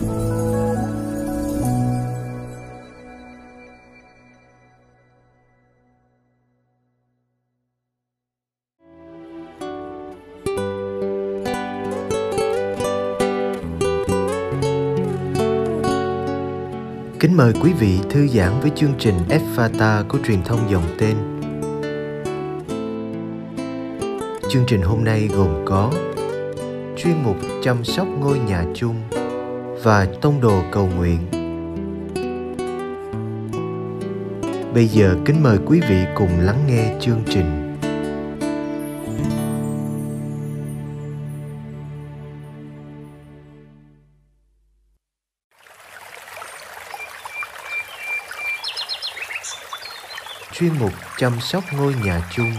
Kính mời quý vị thư giãn với chương trình Fata của truyền thông dòng tên. Chương trình hôm nay gồm có chuyên mục chăm sóc ngôi nhà chung và tông đồ cầu nguyện. Bây giờ kính mời quý vị cùng lắng nghe chương trình. chuyên mục chăm sóc ngôi nhà chung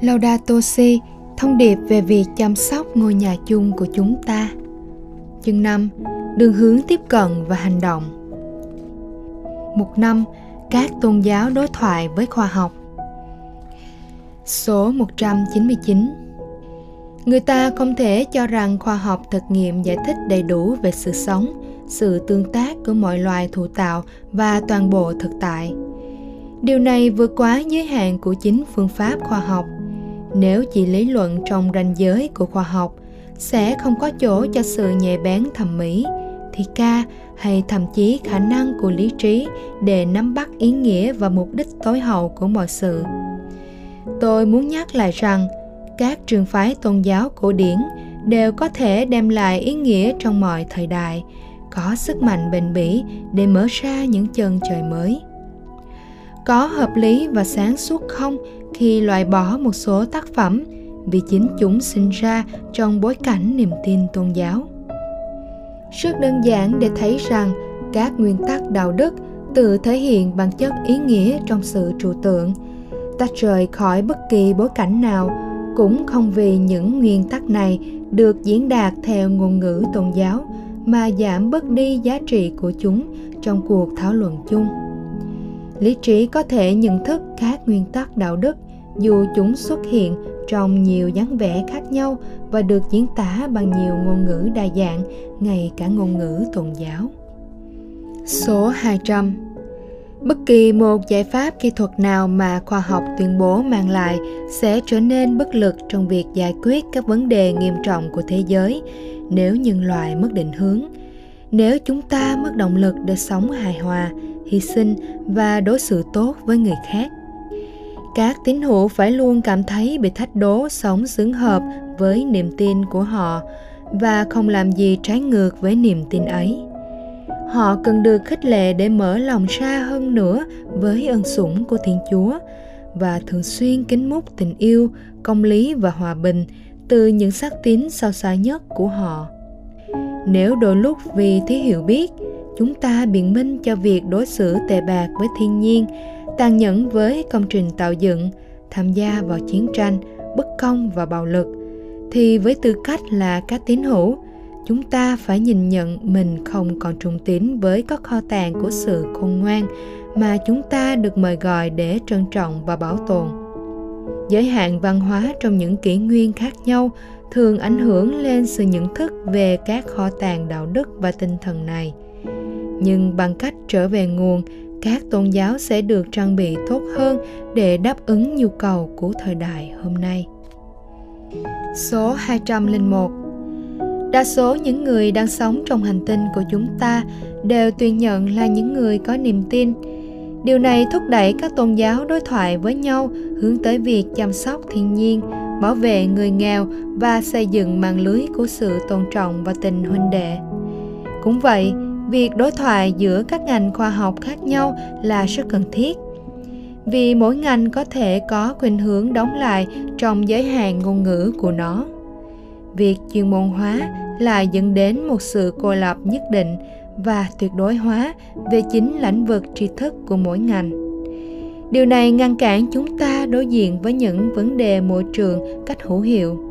Laudato Si, thông điệp về việc chăm sóc ngôi nhà chung của chúng ta. Chương 5. Đường hướng tiếp cận và hành động. Mục năm Các tôn giáo đối thoại với khoa học. Số 199 Người ta không thể cho rằng khoa học thực nghiệm giải thích đầy đủ về sự sống, sự tương tác của mọi loài thụ tạo và toàn bộ thực tại. Điều này vượt quá giới hạn của chính phương pháp khoa học – nếu chỉ lý luận trong ranh giới của khoa học, sẽ không có chỗ cho sự nhạy bén thẩm mỹ, thì ca hay thậm chí khả năng của lý trí để nắm bắt ý nghĩa và mục đích tối hậu của mọi sự. Tôi muốn nhắc lại rằng, các trường phái tôn giáo cổ điển đều có thể đem lại ý nghĩa trong mọi thời đại, có sức mạnh bền bỉ để mở ra những chân trời mới. Có hợp lý và sáng suốt không? Khi loại bỏ một số tác phẩm vì chính chúng sinh ra trong bối cảnh niềm tin tôn giáo. Rất đơn giản để thấy rằng các nguyên tắc đạo đức tự thể hiện bản chất ý nghĩa trong sự trụ tượng. Tách rời khỏi bất kỳ bối cảnh nào cũng không vì những nguyên tắc này được diễn đạt theo ngôn ngữ tôn giáo mà giảm bớt đi giá trị của chúng trong cuộc thảo luận chung. Lý trí có thể nhận thức các nguyên tắc đạo đức dù chúng xuất hiện trong nhiều dáng vẻ khác nhau và được diễn tả bằng nhiều ngôn ngữ đa dạng, ngay cả ngôn ngữ tôn giáo. Số 200 Bất kỳ một giải pháp kỹ thuật nào mà khoa học tuyên bố mang lại sẽ trở nên bất lực trong việc giải quyết các vấn đề nghiêm trọng của thế giới nếu nhân loại mất định hướng, nếu chúng ta mất động lực để sống hài hòa, hy sinh và đối xử tốt với người khác các tín hữu phải luôn cảm thấy bị thách đố sống xứng hợp với niềm tin của họ và không làm gì trái ngược với niềm tin ấy. Họ cần được khích lệ để mở lòng ra hơn nữa với ơn sủng của thiên chúa và thường xuyên kính múc tình yêu, công lý và hòa bình từ những sắc tín sâu xa nhất của họ. Nếu đôi lúc vì thiếu hiểu biết, chúng ta biện minh cho việc đối xử tệ bạc với thiên nhiên tàn nhẫn với công trình tạo dựng, tham gia vào chiến tranh, bất công và bạo lực. Thì với tư cách là các tín hữu, chúng ta phải nhìn nhận mình không còn trùng tín với các kho tàng của sự khôn ngoan mà chúng ta được mời gọi để trân trọng và bảo tồn. Giới hạn văn hóa trong những kỷ nguyên khác nhau thường ảnh hưởng lên sự nhận thức về các kho tàng đạo đức và tinh thần này. Nhưng bằng cách trở về nguồn các tôn giáo sẽ được trang bị tốt hơn để đáp ứng nhu cầu của thời đại hôm nay. Số 201 Đa số những người đang sống trong hành tinh của chúng ta đều tuyên nhận là những người có niềm tin. Điều này thúc đẩy các tôn giáo đối thoại với nhau hướng tới việc chăm sóc thiên nhiên, bảo vệ người nghèo và xây dựng mạng lưới của sự tôn trọng và tình huynh đệ. Cũng vậy, việc đối thoại giữa các ngành khoa học khác nhau là rất cần thiết. Vì mỗi ngành có thể có khuynh hướng đóng lại trong giới hạn ngôn ngữ của nó. Việc chuyên môn hóa lại dẫn đến một sự cô lập nhất định và tuyệt đối hóa về chính lĩnh vực tri thức của mỗi ngành. Điều này ngăn cản chúng ta đối diện với những vấn đề môi trường cách hữu hiệu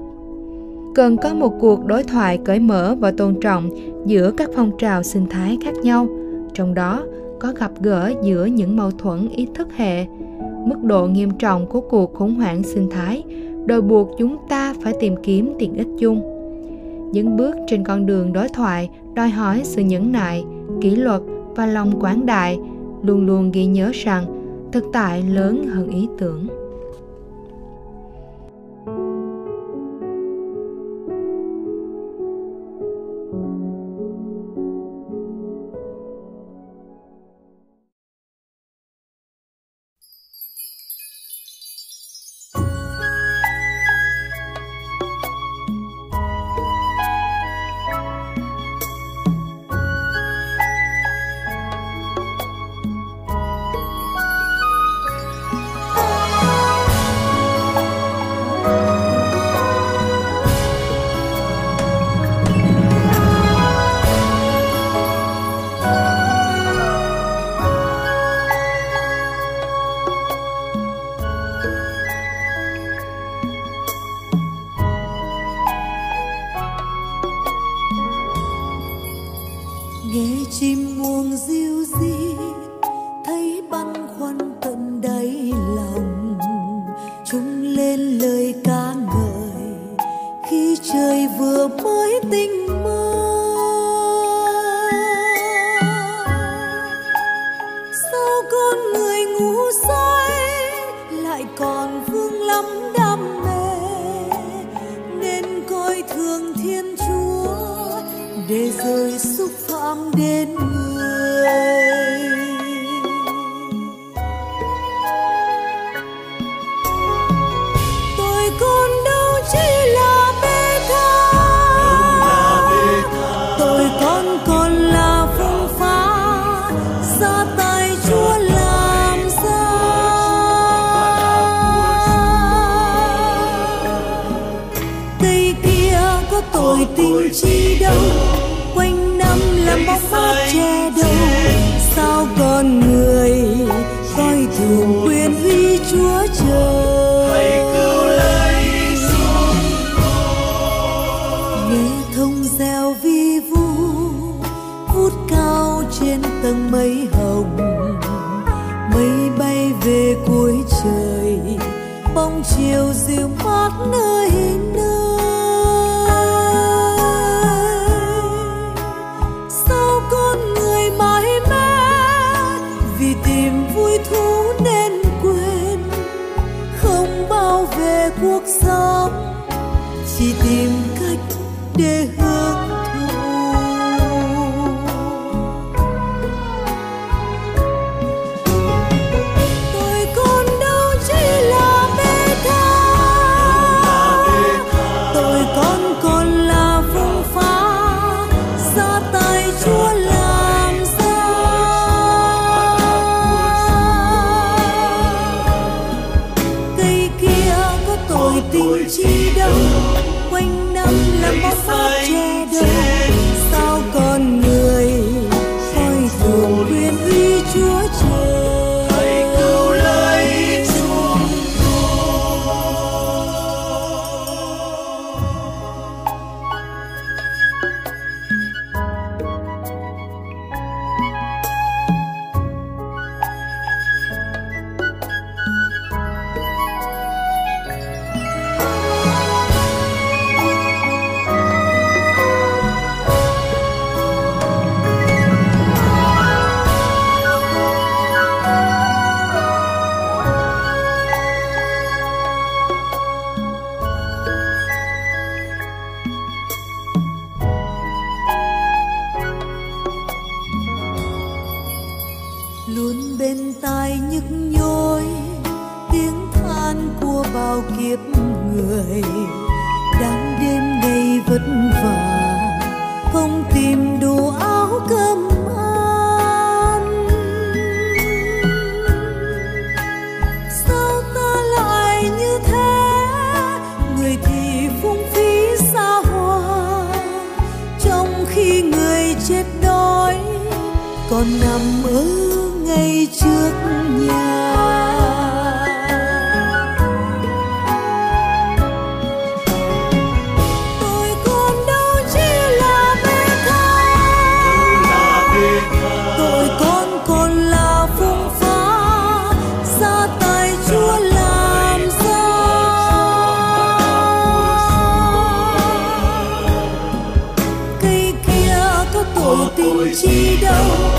cần có một cuộc đối thoại cởi mở và tôn trọng giữa các phong trào sinh thái khác nhau. Trong đó, có gặp gỡ giữa những mâu thuẫn ý thức hệ. Mức độ nghiêm trọng của cuộc khủng hoảng sinh thái đòi buộc chúng ta phải tìm kiếm tiện ích chung. Những bước trên con đường đối thoại đòi hỏi sự nhẫn nại, kỷ luật và lòng quảng đại luôn luôn ghi nhớ rằng thực tại lớn hơn ý tưởng. chiều dịu mát nơi nơi. tình chi đâu quanh năm là bóng sát che đâu 知道